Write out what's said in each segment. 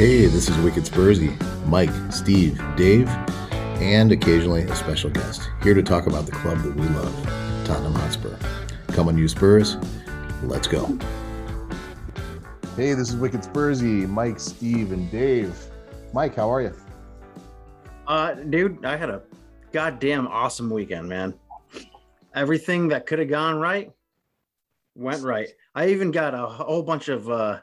Hey, this is Wicked Spursy, Mike, Steve, Dave, and occasionally a special guest here to talk about the club that we love, Tottenham Hotspur. Come on, you Spurs, let's go. Hey, this is Wicked Spursy, Mike, Steve, and Dave. Mike, how are you? Uh, dude, I had a goddamn awesome weekend, man. Everything that could have gone right went right. I even got a whole bunch of uh,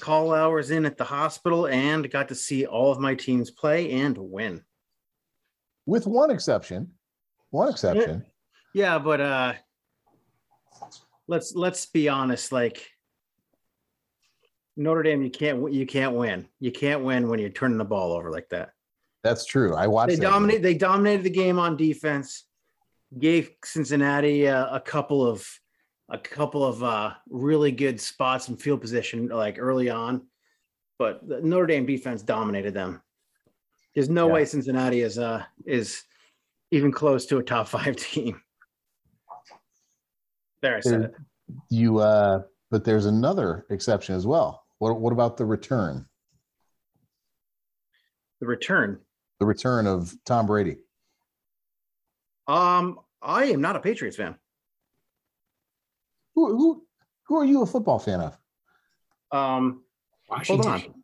call hours in at the hospital and got to see all of my teams play and win. With one exception. One exception. Yeah, but uh let's let's be honest like Notre Dame you can't you can't win. You can't win when you're turning the ball over like that. That's true. I watched. They dominate. They dominated the game on defense. Gave Cincinnati uh, a couple of a couple of uh, really good spots and field position like early on, but the Notre Dame defense dominated them. There's no yeah. way Cincinnati is uh is even close to a top five team. There I said there, it. You uh, but there's another exception as well. What what about the return? The return. The return of Tom Brady. Um, I am not a Patriots fan. Who who who are you a football fan of? Um, Washington. Hold on.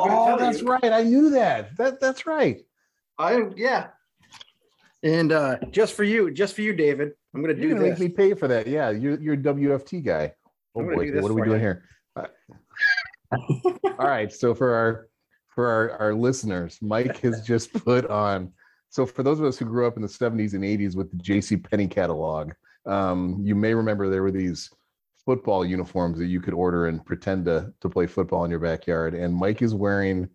Oh, that's you. right. I knew that. That that's right. I yeah. And uh just for you, just for you, David, I'm gonna do this. Make me pay for that. Yeah, you're you're a WFT guy. Oh boy, what are we doing you. here? Uh, all right. So for our for our, our listeners, Mike has just put on. So for those of us who grew up in the 70s and 80s with the J.C. Penney catalog, um, you may remember there were these football uniforms that you could order and pretend to to play football in your backyard. And Mike is wearing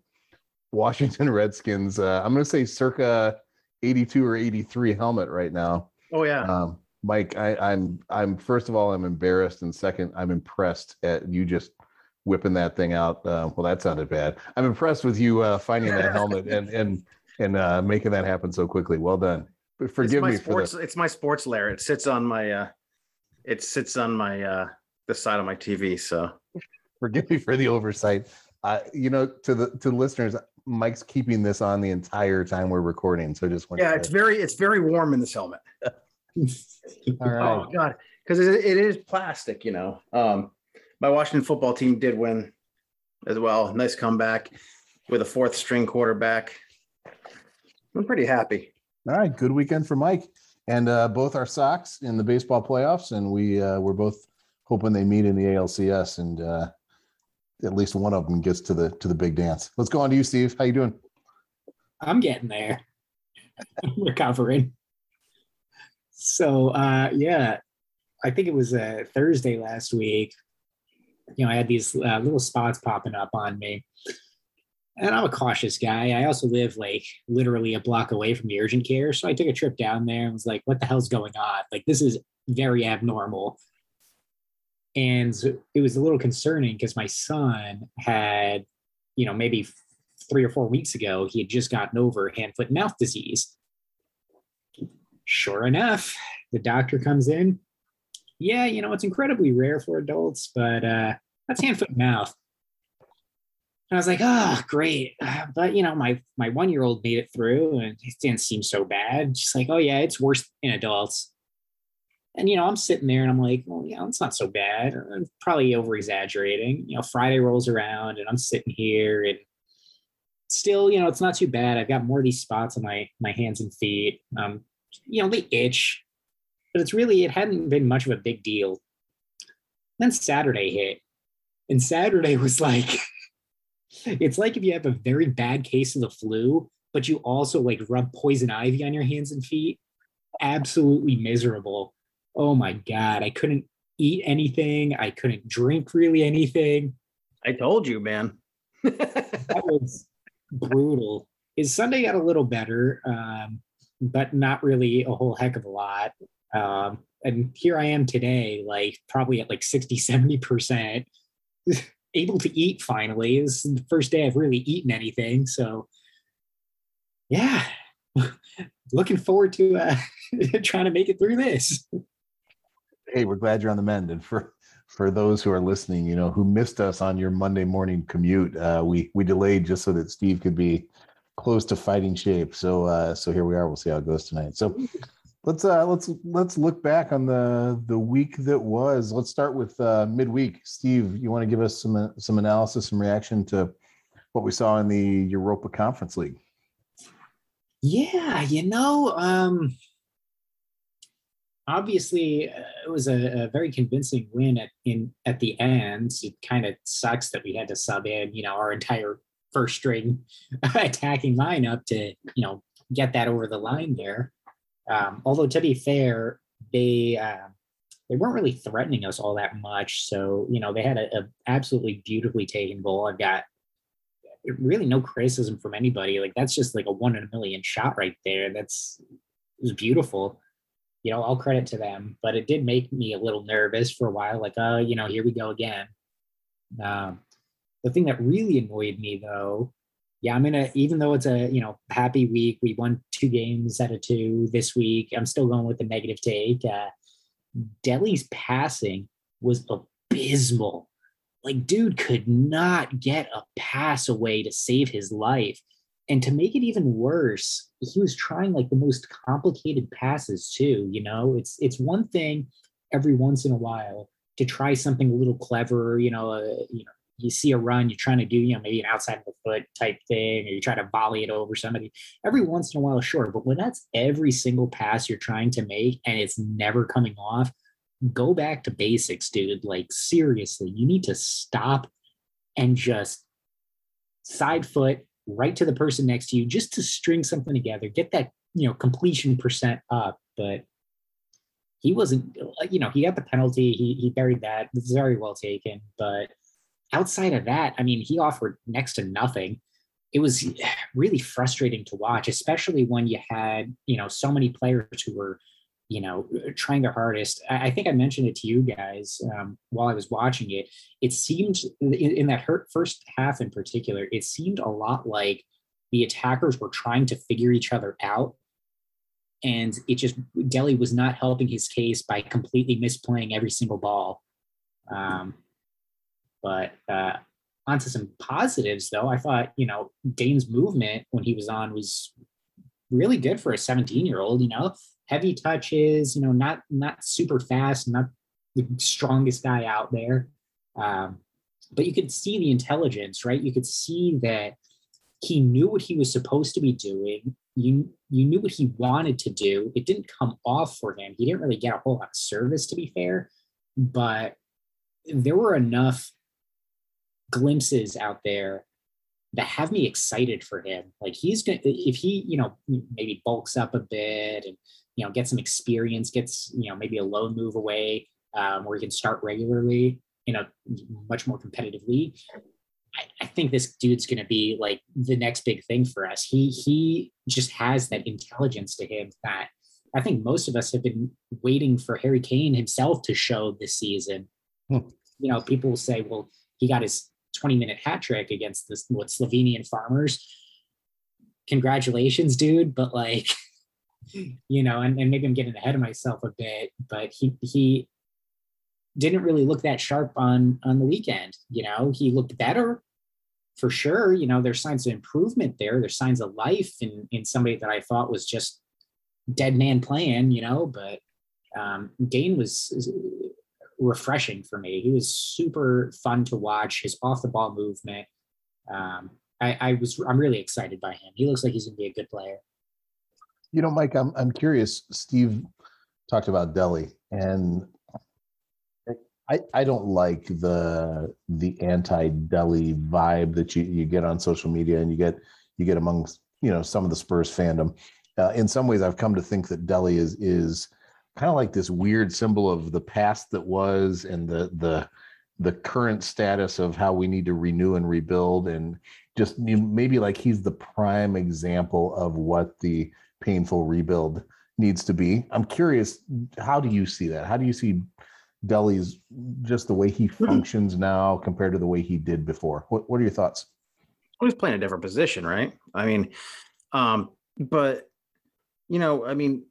Washington Redskins. Uh, I'm going to say circa 82 or 83 helmet right now. Oh yeah. Um, Mike, I, I'm I'm first of all I'm embarrassed, and second I'm impressed at you just whipping that thing out. Uh, well, that sounded bad. I'm impressed with you uh, finding that helmet and and and uh, making that happen so quickly. Well done forgive me sports, for It's my sports layer. It sits on my uh it sits on my uh the side of my TV. So forgive me for the oversight. Uh, you know, to the to the listeners, Mike's keeping this on the entire time we're recording. So just yeah, it's very it's very warm in this helmet. All right. Oh God, because it, it is plastic. You know, um, my Washington football team did win as well. Nice comeback with a fourth string quarterback. I'm pretty happy. All right, good weekend for Mike and uh, both our Sox in the baseball playoffs, and we uh, we're both hoping they meet in the ALCS, and uh, at least one of them gets to the to the big dance. Let's go on to you, Steve. How you doing? I'm getting there. recovering. So uh, yeah, I think it was a uh, Thursday last week. You know, I had these uh, little spots popping up on me, and I'm a cautious guy. I also live like literally a block away from the urgent care. So I took a trip down there and was like, what the hell's going on? Like, this is very abnormal. And it was a little concerning because my son had, you know, maybe three or four weeks ago, he had just gotten over hand, foot, mouth disease. Sure enough, the doctor comes in. Yeah, you know, it's incredibly rare for adults, but uh, that's hand, foot, mouth and I was like, oh, great. But you know, my my one year old made it through and it didn't seem so bad. She's like, oh yeah, it's worse in adults. And you know, I'm sitting there and I'm like, well, yeah, it's not so bad. I'm probably over exaggerating. You know, Friday rolls around and I'm sitting here and still, you know, it's not too bad. I've got more of these spots on my my hands and feet. Um, you know, they itch, but it's really it hadn't been much of a big deal. Then Saturday hit, and Saturday was like it's like if you have a very bad case of the flu, but you also like rub poison ivy on your hands and feet. Absolutely miserable. Oh my God. I couldn't eat anything. I couldn't drink really anything. I told you, man. that was brutal. His Sunday got a little better, um, but not really a whole heck of a lot. Um, and here I am today, like probably at like 60, 70% able to eat finally. This is the first day I've really eaten anything. So, yeah, looking forward to uh, trying to make it through this. Hey, we're glad you're on the mend. And for for those who are listening, you know, who missed us on your Monday morning commute, uh, we we delayed just so that Steve could be close to fighting shape. So uh, so here we are. We'll see how it goes tonight. So let's uh, let's let's look back on the the week that was. Let's start with uh, midweek. Steve, you want to give us some some analysis, some reaction to what we saw in the Europa Conference League? Yeah, you know, um, obviously uh, it was a, a, very convincing win at in at the end. It kind of sucks that we had to sub in, you know, our entire first string attacking lineup to, you know, get that over the line there. Um, although to be fair, they uh, they weren't really threatening us all that much. So you know, they had a, a absolutely beautifully taken goal. I've got really no criticism from anybody. Like that's just like a one in a million shot right there. That's was beautiful you know, all credit to them, but it did make me a little nervous for a while. Like, oh, you know, here we go again. Um, the thing that really annoyed me though, yeah, I'm gonna even though it's a you know happy week, we won two games out of two this week. I'm still going with the negative take. Uh, Dele's passing was abysmal. Like, dude could not get a pass away to save his life. And to make it even worse, he was trying like the most complicated passes too. You know, it's it's one thing every once in a while to try something a little clever. You know, uh, you know, you see a run, you're trying to do you know maybe an outside of the foot type thing, or you try to volley it over somebody. Every once in a while, sure, but when that's every single pass you're trying to make and it's never coming off, go back to basics, dude. Like seriously, you need to stop and just side foot right to the person next to you just to string something together, get that, you know, completion percent up. But he wasn't, uh, you know, he got the penalty. He, he buried that. It's very well taken. But outside of that, I mean, he offered next to nothing. It was really frustrating to watch, especially when you had, you know, so many players who were you know, trying their hardest. I, think I mentioned it to you guys um, while I was watching it. It seemed in, in that first half in particular, it seemed a lot like the attackers were trying to figure each other out. And it just, Dele was not helping his case by completely misplaying every single ball. Um, but uh, onto some positives, though, I thought, you know, Dane's movement when he was on was really good for a 17 year old, you know, heavy touches, you know, not not super fast, not the strongest guy out there. Um, but you could see the intelligence, right? You could see that he knew what he was supposed to be doing. You you knew what he wanted to do. It didn't come off for him. He didn't really get a whole lot of service, to be fair, but there were enough glimpses out there that have me excited for him. Like he's gonna if he, you know, maybe bulks up a bit and you know, get some experience, gets, you know, maybe a loan move away um, where he can start regularly in a much more competitive league. I, I think this dude's going to be like the next big thing for us. He he just has that intelligence to him that I think most of us have been waiting for Harry Kane himself to show this season. Hmm. You know, people will say, well, he got his 20 minute hat trick against this what Slovenian farmers. Congratulations, dude. But like you know, and, and maybe I'm getting ahead of myself a bit, but he he didn't really look that sharp on on the weekend. You know, he looked better for sure. You know, there's signs of improvement there. There's signs of life in in somebody that I thought was just dead man playing. You know, but um, Dane was refreshing for me. He was super fun to watch. His off the ball movement. Um, I, I was I'm really excited by him. He looks like he's gonna be a good player. You know, Mike, I'm I'm curious. Steve talked about Dele, and I I don't like the the anti Dele vibe that you you get on social media, and you get you get amongst you know some of the Spurs fandom. Uh, in some ways, I've come to think that Dele is is kind of like this weird symbol of the past that was, and the the the current status of how we need to renew and rebuild, and just maybe like he's the prime example of what the painful rebuild needs to be. I'm curious, how do you see that? How do you see Dele's just the way he functions now compared to the way he did before? What What are your thoughts? Well, he's playing a different position, right? I mean, um, but you know, I mean,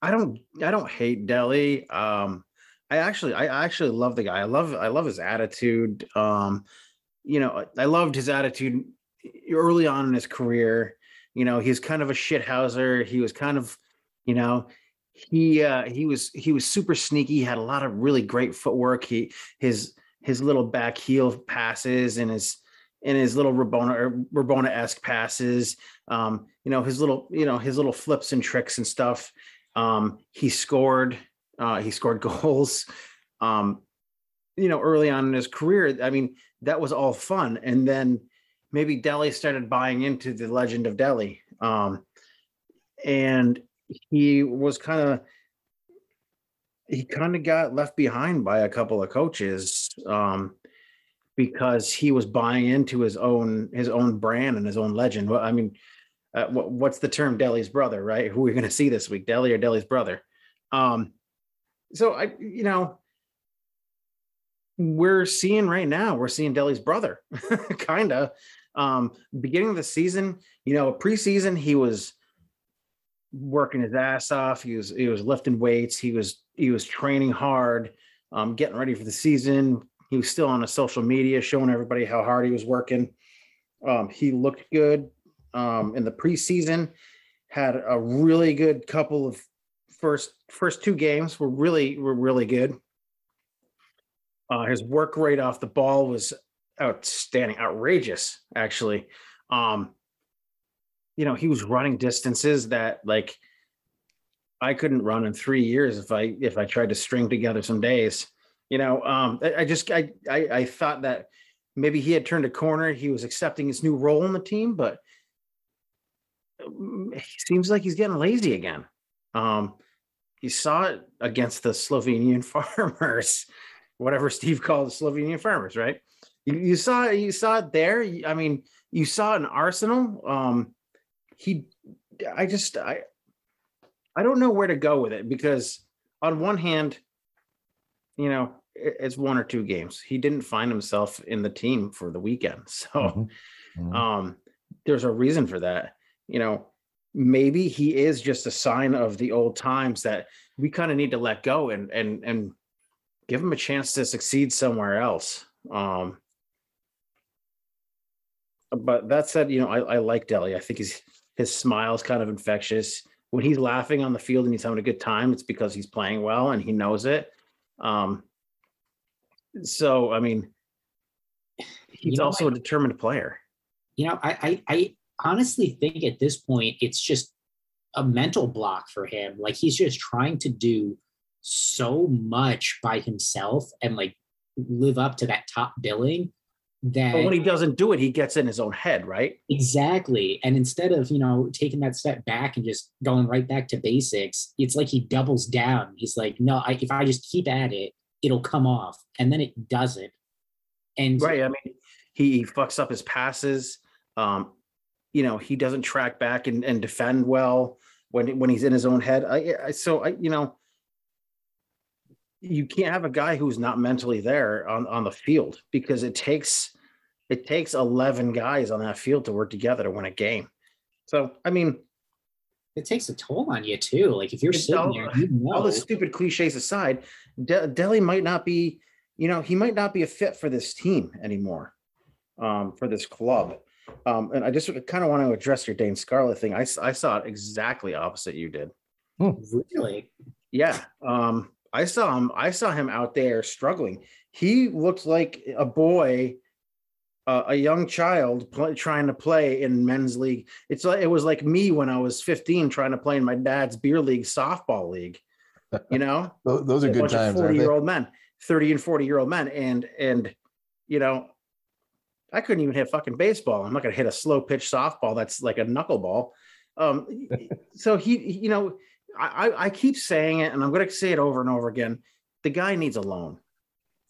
I don't, I don't hate Dele, um, I actually, I actually love the guy. I love, I love his attitude. Um, you know, I loved his attitude early on in his career. You know, he's kind of a shithouser. He was kind of, you know, he uh, he was he was super sneaky. He had a lot of really great footwork. He his his little back heel passes and his and his little Rabona Rabona esque passes. Um, you know his little you know his little flips and tricks and stuff. Um, he scored uh, he scored goals. Um, you know early on in his career. I mean that was all fun, and then maybe Dele started buying into the legend of Dele. Um, and he was kind of he kind of got left behind by a couple of coaches um, because he was buying into his own his own brand and his own legend. Well, I mean, uh, what, what's the term Dele's brother, right? Who are we going to see this week, Dele or Dele's brother? Um, so I, you know, we're seeing right now, we're seeing Dele's brother, kind of. Um, beginning of the season, you know, preseason he was working his ass off. He was he was lifting weights. He was he was training hard, um, getting ready for the season. He was still on a social media showing everybody how hard he was working. Um, he looked good um, in the preseason. Had a really good couple of first first two games were really were really good. Uh, his work rate off the ball was outstanding, outrageous, actually. Um, you know, he was running distances that like I couldn't run in three years if I if I tried to string together some days. You know, um, I, I just I, I I thought that maybe he had turned a corner. He was accepting his new role in the team, but he seems like he's getting lazy again. Um, you saw it against the Slovenian farmers, whatever Steve called the Slovenian farmers, right? You, you saw you saw it there. I mean, you saw it in Arsenal. Um, he i just i i don't know where to go with it because on one hand you know it's one or two games he didn't find himself in the team for the weekend so mm-hmm. Mm-hmm. um there's a reason for that you know maybe he is just a sign of the old times that we kind of need to let go and and and give him a chance to succeed somewhere else um but that said you know i, I like Dele i think his his smile is kind of infectious. When he's laughing on the field and he's having a good time, it's because he's playing well and he knows it. Um, so, I mean, he's you know, also I, a determined player. You know, I, I, I honestly think at this point it's just a mental block for him. Like he's just trying to do so much by himself and like live up to that top billing that but when he doesn't do it he gets in his own head right? Exactly. And instead of you know taking that step back and just going right back to basics it's like he doubles down. He's like no I, if i just keep at it it'll come off. And then it doesn't. And right. I mean he, he fucks up his passes um you know he doesn't track back and, and defend well when when he's in his own head I, I so i you know you can't have a guy who's not mentally there on, on the field because it takes it takes 11 guys on that field to work together to win a game. So, I mean, it takes a toll on you too. Like if you're sitting all, there, you know. all the stupid cliches aside, De- Dele might not be, you know, he might not be a fit for this team anymore, um, for this club. Um, and I just kind of want to address your Dane Scarlett thing. I, I saw it exactly opposite you did. Hmm. Really? Yeah. Um, I saw him. I saw him out there struggling. He looked like a boy, uh, a young child play, trying to play in men's league. It's like it was like me when I was 15 trying to play in my dad's beer league softball league. You know, those are good times. 40 year old men, 30 and 40 year old men, and and you know, I couldn't even hit fucking baseball. I'm not gonna hit a slow pitch softball that's like a knuckleball. Um, so he, you know I, I keep saying it and I'm going to say it over and over again. The guy needs a loan.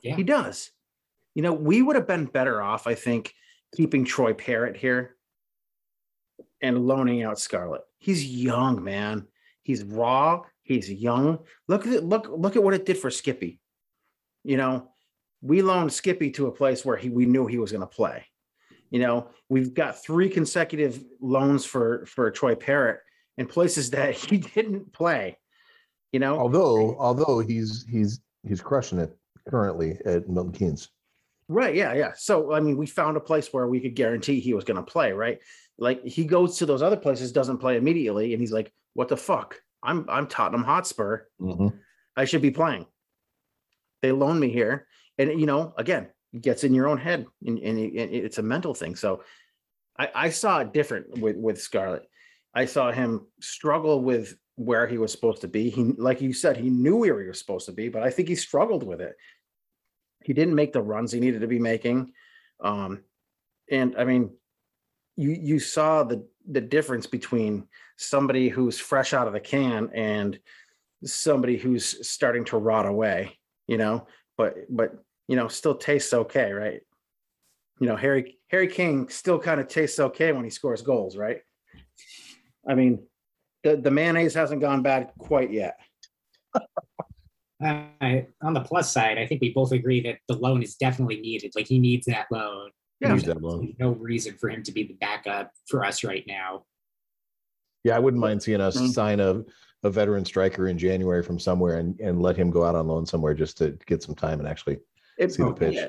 Yeah. He does. You know, we would have been better off, I think, keeping Troy Parrott here and loaning out Scarlett. He's young, man. He's raw. He's young. Look at it, look look at what it did for Skippy. You know, we loaned Skippy to a place where he we knew he was going to play. You know, we've got three consecutive loans for for Troy Parrott in places that he didn't play. You know, although although he's he's he's crushing it currently at Milton Keynes. Right. Yeah. Yeah. So, I mean, we found a place where we could guarantee he was going to play, right? Like he goes to those other places, doesn't play immediately, and he's like, "What the fuck? I'm I'm Tottenham Hotspur. Mm-hmm. I should be playing." They loan me here, and you know, again, it gets in your own head, and, and, it- it's a mental thing. So, I, I saw it different with with Scarlett. I saw him struggle with where he was supposed to be. He, like you said, he knew where he was supposed to be, but I think he struggled with it. He didn't make the runs he needed to be making, um, and I mean, you you saw the the difference between somebody who's fresh out of the can and somebody who's starting to rot away. You know, but but you know, still tastes okay, right? You know, Harry Harry Kane still kind of tastes okay when he scores goals, right? I mean, the the mayonnaise hasn't gone bad quite yet. Uh, on the plus side, I think we both agree that the loan is definitely needed. Like he needs that loan. Yeah. Use that loan. No reason for him to be the backup for us right now. Yeah, I wouldn't mind seeing us Mm. sign a, a veteran striker in January from somewhere and, and let him go out on loan somewhere just to get some time and actually It- see the pitch. yeah.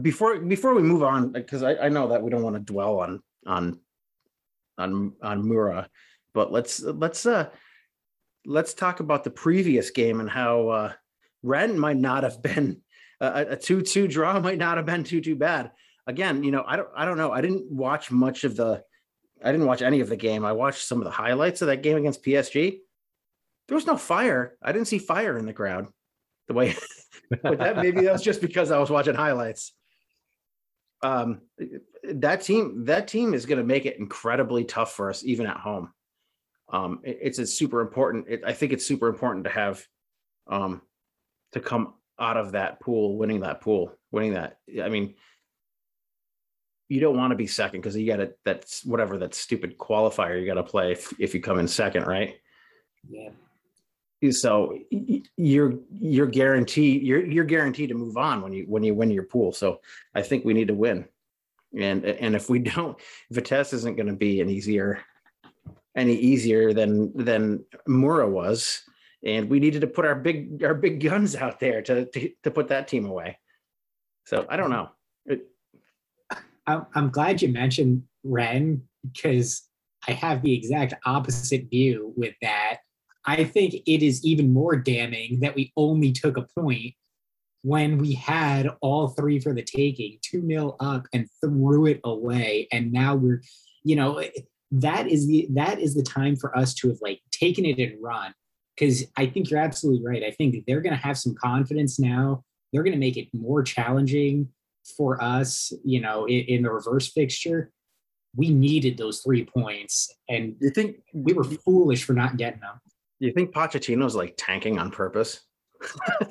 Before before we move on, because I, I know that we don't want to dwell on on on on Mura, but let's let's uh let's talk about the previous game and how uh Rennes might not have been a, a two two draw might not have been too too bad. Again, you know, I don't I don't know. I didn't watch much of the I didn't watch any of the game. I watched some of the highlights of that game against PSG. There was no fire. I didn't see fire in the crowd. The way but that maybe that was just because I was watching highlights. Um, that team, that team is going to make it incredibly tough for us, even at home. Um, it- it's a super important. It, I think it's super important to have, um, to come out of that pool, winning that pool, winning that. I mean, you don't want to be second because you got to. That's whatever that stupid qualifier you got to play if, if you come in second, right? Yeah. So you're you're guaranteed you're you're guaranteed to move on when you when you win your pool. So i think we need to win. And and if we don't vitesse isn't going to be an easier any easier than than mura was and we needed to put our big our big guns out there to to, to put that team away. So i don't know. I'm glad you mentioned Rennes because I have the exact opposite view with that. I think it is even more damning that we only took a point when we had all three for the taking, 2 0 up and threw it away. And now we're, you know, eh, that is the that is the time for us to have like taken it and run. Because I think you're absolutely right. I think they're gonna have some confidence now. They're gonna make it more challenging for us, you know, in, in the reverse fixture, we needed those three points, and you think we were foolish for not getting them. You think Pochettino's like tanking on purpose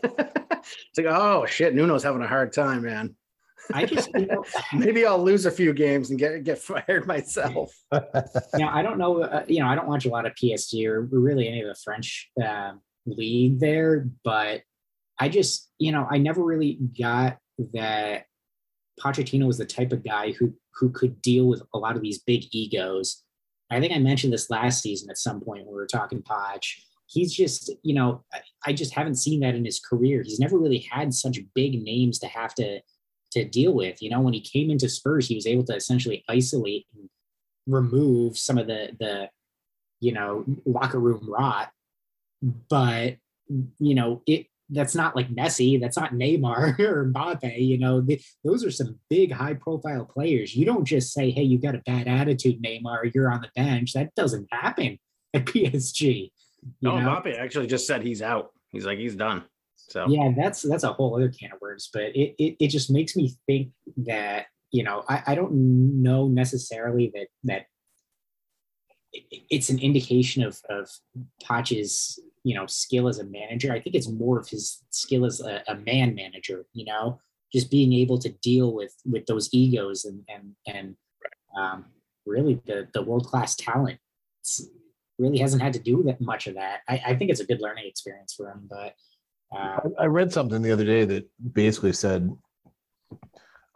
it's like oh shit nuno's having a hard time man I just, you know, maybe I'll lose a few games and get get fired myself. now I don't know, uh, you know, I don't watch a lot of PSG or really any of the French um, league there, but I just, you know, I never really got that Pochettino was the type of guy who who could deal with a lot of these big egos. I think I mentioned this last season at some point when we were talking Poch. He's just, you know, I, I just haven't seen that in his career. He's never really had such big names to have to to deal with. You know, when he came into Spurs, he was able to essentially isolate and remove some of the the you know locker room rot. But you know, it that's not like Messi, that's not Neymar or Mbappe. You know, th- those are some big high profile players. You don't just say, "Hey, you got a bad attitude, Neymar. You're on the bench." That doesn't happen at PSG. No, know? Mbappe actually just said he's out. He's like he's done. So yeah that's that's a whole other can of worms, but it, it it just makes me think that you know i, I don't know necessarily that that it's an indication of of Poch's you know skill as a manager i think it's more of his skill as a, a man manager you know? Just being able to deal with with those egos and and and um, really the the world class talent. It's, really hasn't had to do that much of that. I, I think it's a good learning experience for him but uh, I I read something the other day that basically said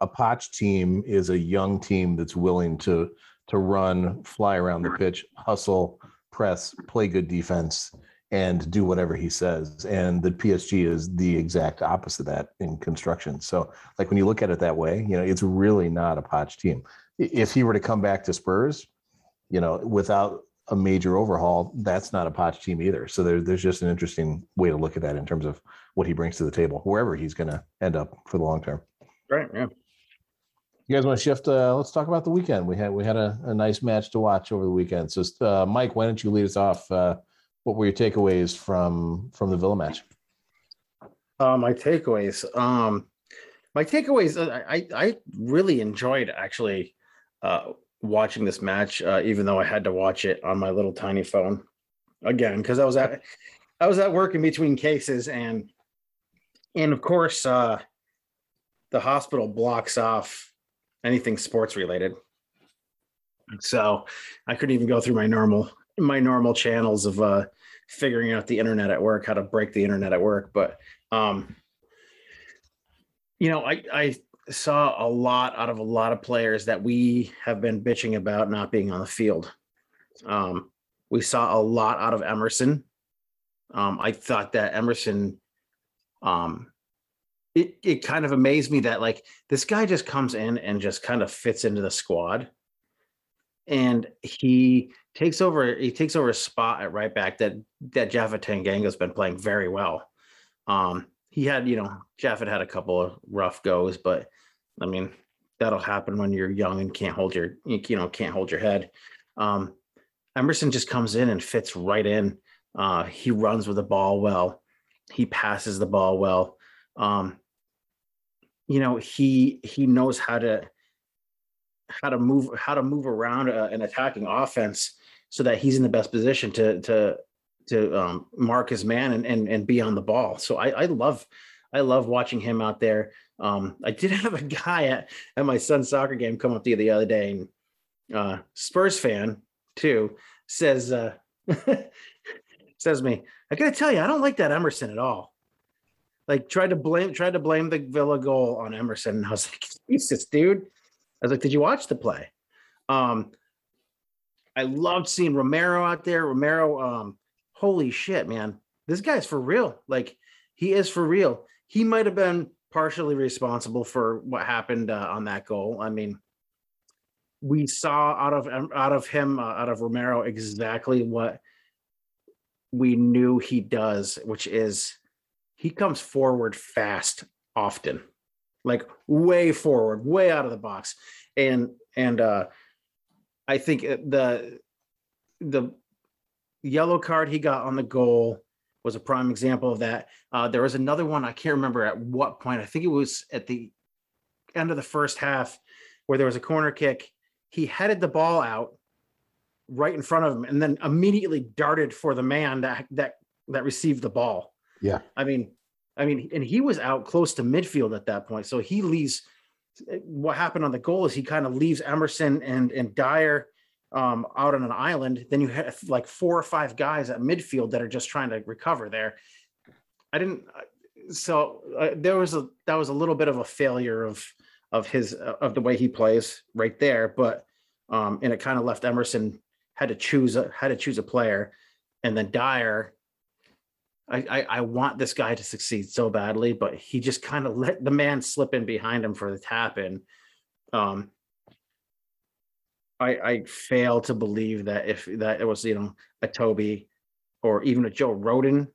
a Poch team is a young team that's willing to to run, fly around the pitch, hustle, press, play good defense, and do whatever he says. And the PSG is the exact opposite of that in construction. So, like when you look at it that way, you know, it's really not a Poch team. If he were to come back to Spurs, you know, without a major overhaul, that's not a Poch team either. So there, there's just an interesting way to look at that in terms of what he brings to the table, wherever he's going to end up for the long term. Right. Yeah. You guys want to shift? Uh, let's talk about the weekend. We had we had a, a nice match to watch over the weekend. So, uh, Mike, why don't you lead us off? Uh, what were your takeaways from from the Villa match? Uh, my takeaways. Um, my takeaways. Uh, I I really enjoyed actually uh, watching this match, uh, even though I had to watch it on my little tiny phone again because I was at I was at work in between cases and and of course uh, the hospital blocks off anything sports related. So I couldn't even go through my normal my normal channels of uh figuring out the internet at work, how to break the internet at work. But um you know, I I saw a lot out of a lot of players that we have been bitching about not being on the field. Um we saw a lot out of Emerson. Um, I thought that Emerson um it it kind of amazed me that like this guy just comes in and just kind of fits into the squad and he takes over he takes over a spot at right back that that Japhet Tanganga's been playing very well. Um he had, you know, Japhet had a couple of rough goes, but I mean, that'll happen when you're young and can't hold your you know, can't hold your head. Um Emerson just comes in and fits right in. Uh he runs with the ball well. He passes the ball well. Um you know he he knows how to how to move how to move around a, uh, an attacking offense so that he's in the best position to to to um, mark his man and, and and be on the ball. So I, I love I love watching him out there. Um, I did have a guy at, at my son's soccer game come up to you the other day and uh, Spurs fan too says uh, says me I gotta tell you I don't like that Emerson at all like tried to blame tried to blame the Villa goal on Emerson. And I was like, Jesus, dude. I was like, did you watch the play? Um, I loved seeing Romero out there. Romero, um, holy shit, man. This guy's for real. Like he is for real. He might have been partially responsible for what happened uh, on that goal. I mean, we saw out of out of him, uh, out of Romero, exactly what we knew he does, which is he comes forward fast often like way forward way out of the box and and uh i think the the yellow card he got on the goal was a prime example of that uh there was another one i can't remember at what point i think it was at the end of the first half where there was a corner kick he headed the ball out right in front of him and then immediately darted for the man that that that received the ball yeah. I mean, I mean, and he was out close to midfield at that point. So he leaves what happened on the goal is he kind of leaves Emerson and and Dier um, out on an island. Then you have like four or five guys at midfield that are just trying to recover there. I didn't. So uh, there was a that was a little bit of a failure of of his of the way he plays right there, but um, and it kind of left Emerson had to choose a had to choose a player, and then Dier I, I, I want this guy to succeed so badly, but he just kind of let the man slip in behind him for the tap in. Um, I I fail to believe that if that it was you know a Toby or even a Joe Rodon,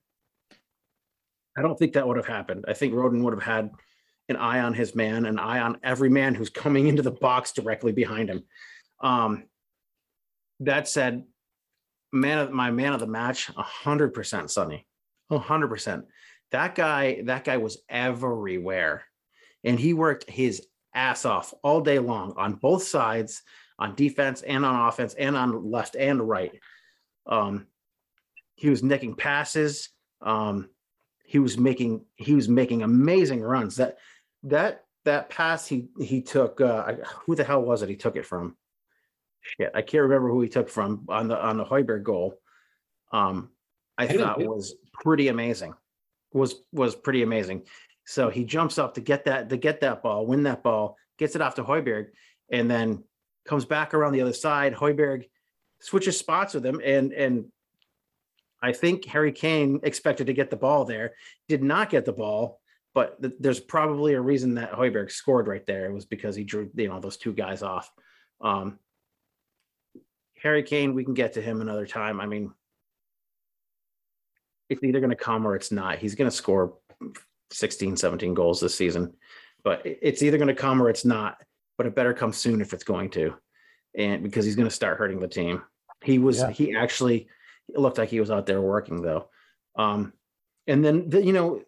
I don't think that would have happened. I think Rodon would have had an eye on his man, an eye on every man who's coming into the box directly behind him. Um, that said, man of my man of the match, hundred percent Sonny. 100%. That guy, that guy was everywhere. And he worked his ass off all day long on both sides, on defense and on offense, and on left and right. Um, he was nicking passes. Um, he was making he was making amazing runs. That that that pass he he took. Uh, who the hell was it? He took it from. Shit, I can't remember who he took from on the on the Højbjerg goal. Um, I, I thought was pretty amazing. Was was pretty amazing. So he jumps up to get that to get that ball, win that ball, gets it off to Højbjerg, and then comes back around the other side. Højbjerg switches spots with him, and and I think Harry Kane expected to get the ball there, did not get the ball, but th- there's probably a reason that Højbjerg scored right there. It was because he drew, you know, those two guys off. Um, Harry Kane, we can get to him another time. I mean, it's either going to come or it's not. He's going to score 16, 17 goals this season, but it's either going to come or it's not. But it better come soon if it's going to, and because he's going to start hurting the team. He was yeah. he actually it looked like he was out there working though. Um, and then the, you know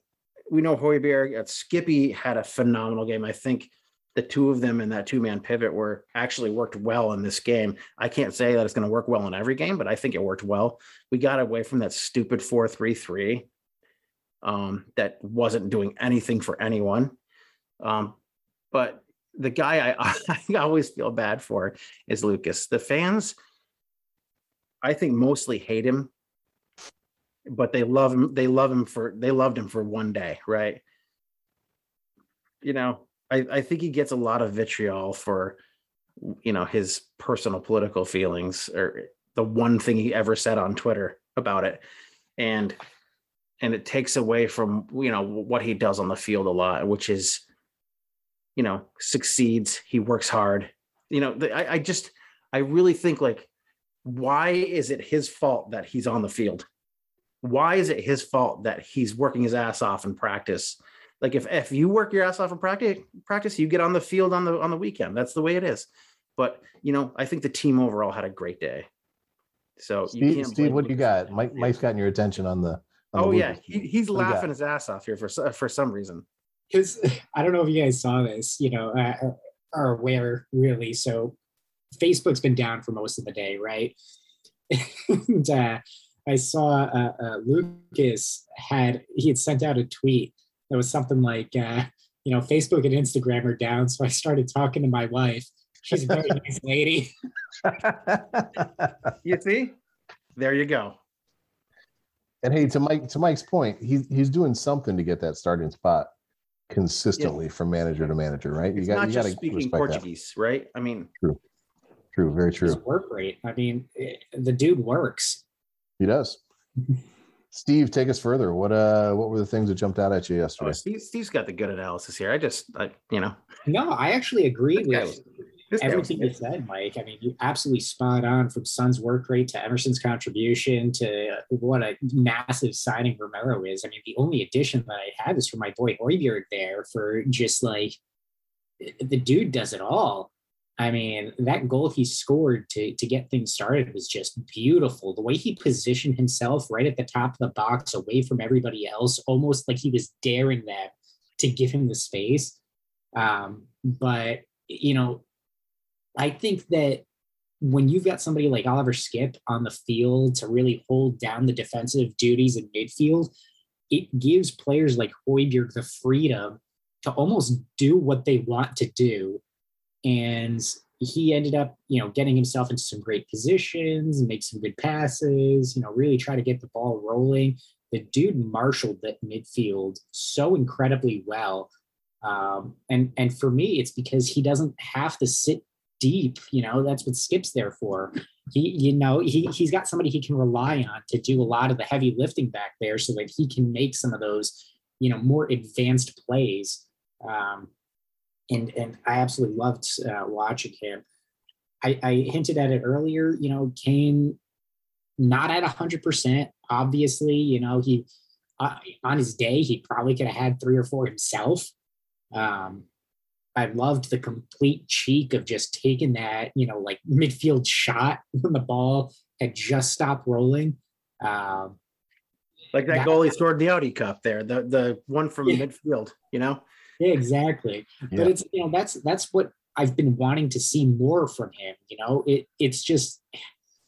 we know Højbjerg at Skippy had a phenomenal game. I think the two of them in that two man pivot were actually worked well in this game. I can't say that it's going to work well in every game, but I think it worked well. We got away from that stupid 4 3 3 um, that wasn't doing anything for anyone. Um, but the guy I, I always feel bad for is Lucas. The fans, I think, mostly hate him, but they love him. They love him for they loved him for one day, right? You know, I, I think he gets a lot of vitriol for you know his personal political feelings or the one thing he ever said on Twitter about it. And and it takes away from you know what he does on the field a lot, which is you know succeeds. He works hard. You know, I, I just I really think like why is it his fault that he's on the field? Why is it his fault that he's working his ass off in practice? Like if if you work your ass off in practice, practice, you get on the field on the on the weekend. That's the way it is. But you know, I think the team overall had a great day. So Steve, Steve what do you got? Mike, Mike's gotten your attention on the oh yeah, he, he's laughing his ass off here for for some reason. Because I don't know if you guys saw this, you know, uh, are aware really. So Facebook's been down for most of the day, right? and uh, I saw uh, uh, Lucas had he had sent out a tweet that was something like, uh, you know, Facebook and Instagram are down, so I started talking to my wife. She's a very nice lady. you see, there you go. And hey, to Mike to Mike's point, he's he's doing something to get that starting spot consistently yeah. from manager to manager, right? It's you got not you just speaking Portuguese, that. right? I mean, true, true, very true. His work rate. I mean, it, the dude works. He does. Steve, take us further. What uh, what were the things that jumped out at you yesterday? Oh, Steve, Steve's got the good analysis here. I just, I, you know. No, I actually agree with everything you said, Mike. I mean, you absolutely spot on from Son's work rate to Emerson's contribution to what a massive signing Romero is. I mean, the only addition that I have is for my boy Højbjerg there for just like the dude does it all. I mean, that goal he scored to, to get things started was just beautiful. The way he positioned himself right at the top of the box, away from everybody else, almost like he was daring them to give him the space. Um, but, you know, I think that when you've got somebody like Oliver Skipp on the field to really hold down the defensive duties in midfield, it gives players like Højbjerg the freedom to almost do what they want to do. And he ended up, you know, getting himself into some great positions, make some good passes, you know, really try to get the ball rolling. The dude marshaled that midfield so incredibly well. Um, and and for me, it's because he doesn't have to sit deep. You know, that's what Skipp's there for. He, you know, he he's got somebody he can rely on to do a lot of the heavy lifting back there, so that he can make some of those, you know, more advanced plays. Um, and and I absolutely loved uh, watching him. I, I hinted at it earlier. You know, Kane not at hundred percent. Obviously, you know he uh, on his day he probably could have had three or four himself. Um, I loved the complete cheek of just taking that, you know, like midfield shot when the ball had just stopped rolling. Um, like that, that goal he scored the Audi Cup there, the the one from yeah. midfield, you know. Yeah, exactly. Yeah. But it's you know that's that's what I've been wanting to see more from him. You know, it it's just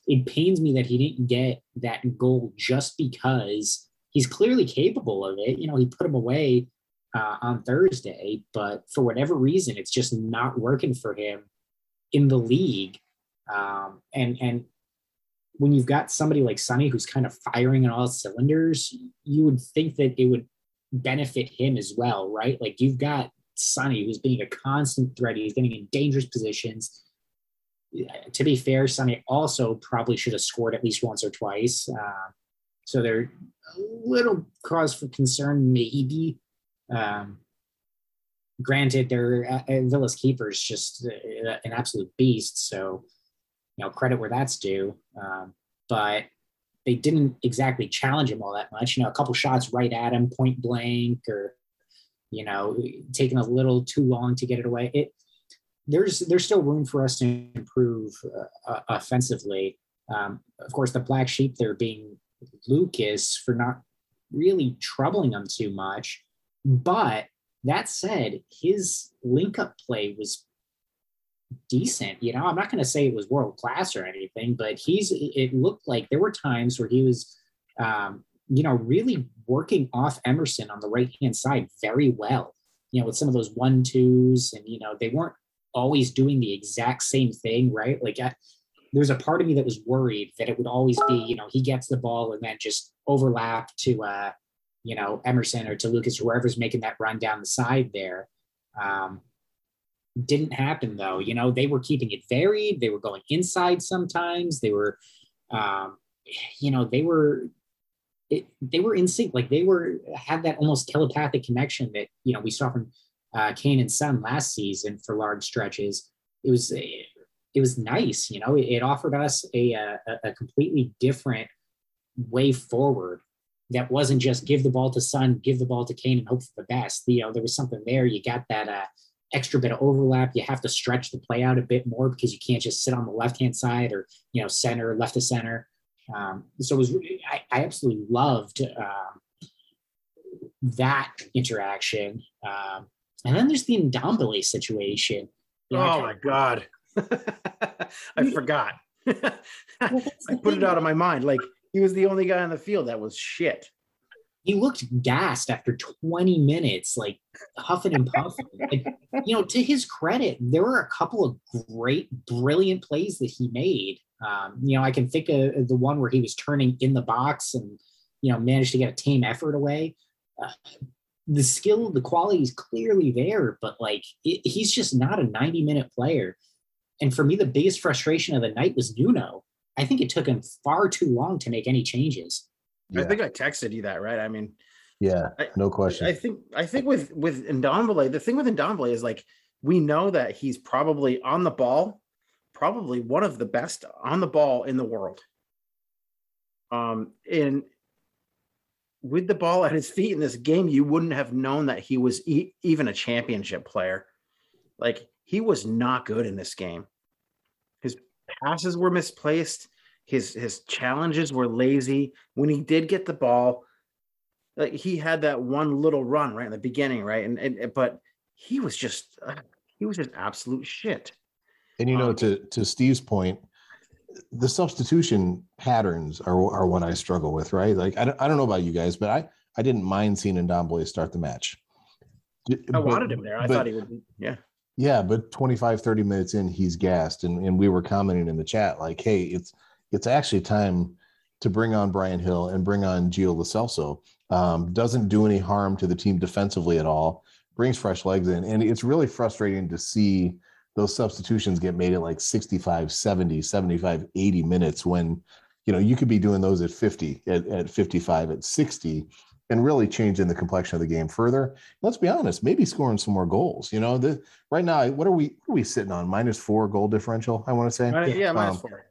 it pains me that he didn't get that goal just because he's clearly capable of it. You know, he put him away uh, on Thursday, but for whatever reason, it's just not working for him in the league. Um, and and when you've got somebody like Sonny who's kind of firing on all cylinders, you would think that it would benefit him as well, right? Like you've got Sonny who's being a constant threat. He's getting in dangerous positions. To be fair, Sonny also probably should have scored at least once or twice. Uh, So they're a little cause for concern, maybe. Um, granted, their uh, uh, Villa's keeper is just uh, an absolute beast. So, you know, credit where that's due. Um, but they didn't exactly challenge him all that much. You know, a couple shots right at him, point blank, or you know, taking a little too long to get it away. It there's there's still room for us to improve uh, uh offensively. Um, of course, the black sheep there being Lucas for not really troubling them too much. But that said, his link up play was decent. You know, I'm not going to say it was world class or anything, but he's, it looked like there were times where he was, um, you know, really working off Emerson on the right hand side very well, you know, with some of those one twos. And, you know, they weren't always doing the exact same thing, right? Like, I, there's a part of me that was worried that it would always be, you know, he gets the ball and then just overlap to, uh, you know, Emerson or to Lucas, whoever's making that run down the side there. Um, didn't happen though. You know, they were keeping it varied. They were going inside sometimes. They were, um, you know, they were, it, they were in sync. Like they were had that almost telepathic connection that you know we saw from uh, Kane and Son last season for large stretches. It was it was nice. You know, it, it offered us a, a a completely different way forward that wasn't just give the ball to Son, give the ball to Kane, and hope for the best. You know, there was something there. You got that uh, extra bit of overlap. You have to stretch the play out a bit more because you can't just sit on the left hand side or you know center, left to center. Um, so it was I, I absolutely loved um, that interaction. Um, and then there's the Ndombele situation. You know, oh my god, I forgot. I put it out of my mind. Like he was the only guy on the field that was shit. He looked gassed after 20 minutes, like huffing and puffing. you know, to his credit, there were a couple of great, brilliant plays that he made. Um, you know, I can think of the one where he was turning in the box and, you know, managed to get a team effort away. Uh, the skill, the quality is clearly there, but like it, he's just not a 90 minute player. And for me, the biggest frustration of the night was Nuno. I think it took him far too long to make any changes. Yeah. I think I texted you that, right? I mean, yeah, no question. I, I think I think with with Ndombele, the thing with Ndombele is like we know that he's probably on the ball, probably one of the best on the ball in the world. Um, and with the ball at his feet in this game, you wouldn't have known that he was e- even a championship player. Like he was not good in this game His passes were misplaced. His his challenges were lazy. When he did get the ball, like he had that one little run right in the beginning, right? And, and but he was just uh, he was just absolute shit. And you know, um, to to Steve's point, the substitution patterns are are what I struggle with, right? Like I don't, I don't know about you guys, but I I didn't mind seeing Ndombele start the match. I but, wanted him there. I but, thought he would. Be, yeah. Yeah, but 25, 30 minutes in, he's gassed. And, and we were commenting in the chat, like, hey, it's it's actually time to bring on Bryan Gil and bring on Gio Lo Celso. Um, doesn't do any harm to the team defensively at all, brings fresh legs in. And it's really frustrating to see those substitutions get made at like 65, 70, 75, 80 minutes when, you know, you could be doing those at 50, at, at 55, at 60 and really changing the complexion of the game further. Let's be honest, maybe scoring some more goals. You know, the right now, what are we what are we sitting on? Minus four goal differential, I want to say. Right, yeah, um, four.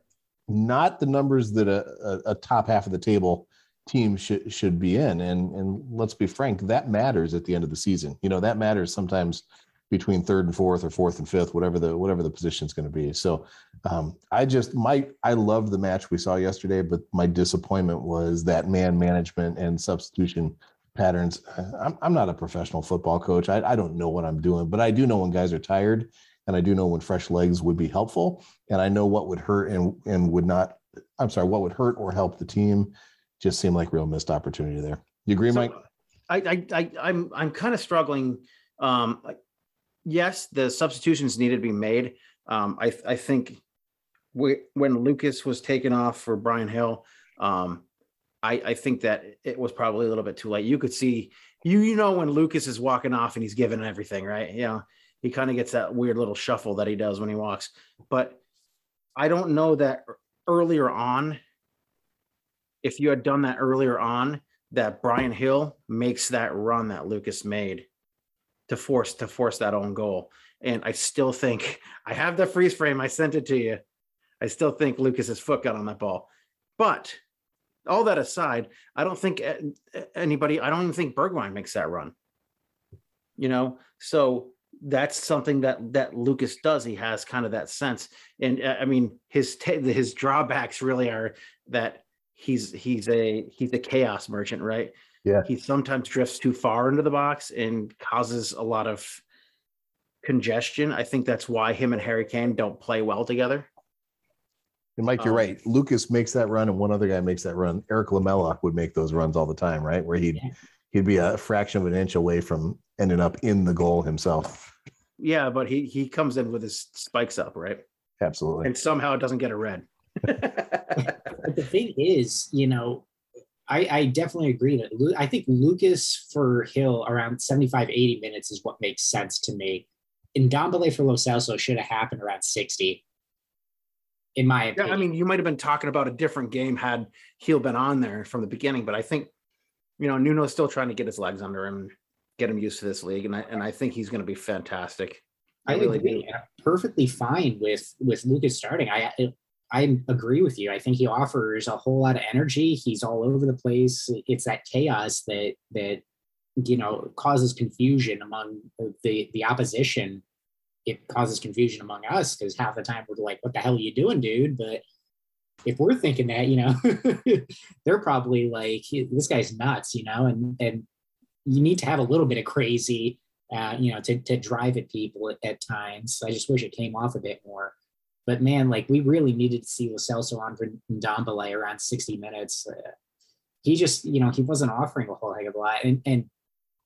Not the numbers that a, a, a, top half of the table team should should be in. And and let's be frank, that matters at the end of the season. You know, that matters sometimes between third and fourth or fourth and fifth, whatever the whatever the position is going to be. So um, I just my I loved the match we saw yesterday, but my disappointment was that man management and substitution patterns. I'm I'm not a professional football coach. I, I don't know what I'm doing, but I do know when guys are tired, and I do know when fresh legs would be helpful, and I know what would hurt and and would not. I'm sorry, what would hurt or help the team. Just seemed like real missed opportunity there. You agree, so, Mike? I, I, I, I'm, I'm kind of struggling. Um, yes, the substitutions needed to be made. Um, I, I think we, when Lucas was taken off for Bryan Gil, um, I, I think that it was probably a little bit too late. You could see, you you know, when Lucas is walking off and he's giving everything, right? You know, he kind of gets that weird little shuffle that he does when he walks. But I don't know that earlier on if you had done that earlier on, that Bryan Gil makes that run that Lucas made to force to force that own goal. And I still think I have the freeze frame. I sent it to you. I still think Lucas's foot got on that ball. But all that aside, I don't think anybody, I don't even think Bergwijn makes that run. You know, so that's something that that Lucas does. He has kind of that sense, and uh, I mean, his his drawbacks really are that he's he's a he's a chaos merchant, right? Yeah. He sometimes drifts too far into the box and causes a lot of congestion. I think that's why him and Harry Kane don't play well together. And Mike, you're um, right. Lucas makes that run, and one other guy makes that run. Erik Lamela would make those runs all the time, right? Where he'd yeah. he'd be a fraction of an inch away from ending up in the goal himself. Yeah, but he he comes in with his spikes up, right? Absolutely. And somehow it doesn't get a red. but the thing is, you know, I, I definitely agree that I think Lucas for Gil around 75, 80 minutes is what makes sense to me. And Ndombele for Lo Celso should have happened around 60 in my opinion. Yeah, I mean, you might have been talking about a different game had Gil been on there from the beginning, but I think, you know, Nuno's still trying to get his legs under him, get him used to this league, and I and I think he's going to be fantastic. I, I really agree. Do. Perfectly fine with with Lucas starting. I I agree with you. I think he offers a whole lot of energy. He's all over the place. It's that chaos that that you know causes confusion among the the opposition it causes confusion among us because half the time we're like, what the hell are you doing, dude? But if we're thinking that, you know, they're probably like, this guy's nuts, you know, and and you need to have a little bit of crazy, uh, you know, to to drive at people at, at times. I just wish it came off a bit more. But man, like we really needed to see Lo Celso on for Ndombele around 60 minutes. Uh, he just, you know, he wasn't offering a whole heck of a lot. And and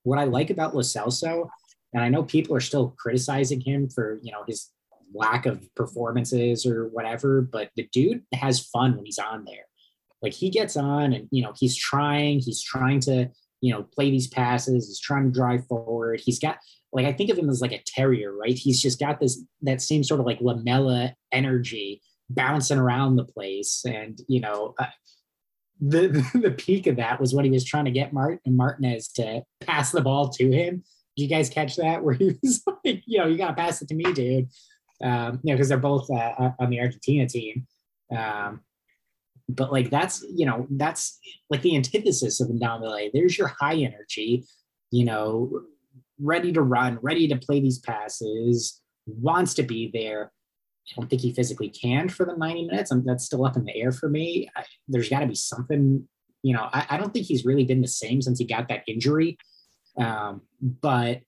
what I like about Lo Celso and I know people are still criticizing him for, you know, his lack of performances or whatever, but the dude has fun when he's on there. Like he gets on and, you know, he's trying, he's trying to, you know, play these passes, he's trying to drive forward. He's got, like, I think of him as like a terrier, right? He's just got this, that same sort of like Lamela energy bouncing around the place. And, you know, uh, the, the peak of that was when he was trying to get Martin Martinez to pass the ball to him Do you guys catch that? Where he was like, you know, you got to pass it to me, dude. Um, you know, because they're both uh, on the Argentina team. Um, but like that's you know that's like the antithesis of Ndombele. There's your high energy, you know, ready to run, ready to play these passes, wants to be there. I don't think he physically can for the 90 minutes. I'm, that's still up in the air for me. I, there's got to be something, you know. I, I, don't think he's really been the same since he got that injury. Um, but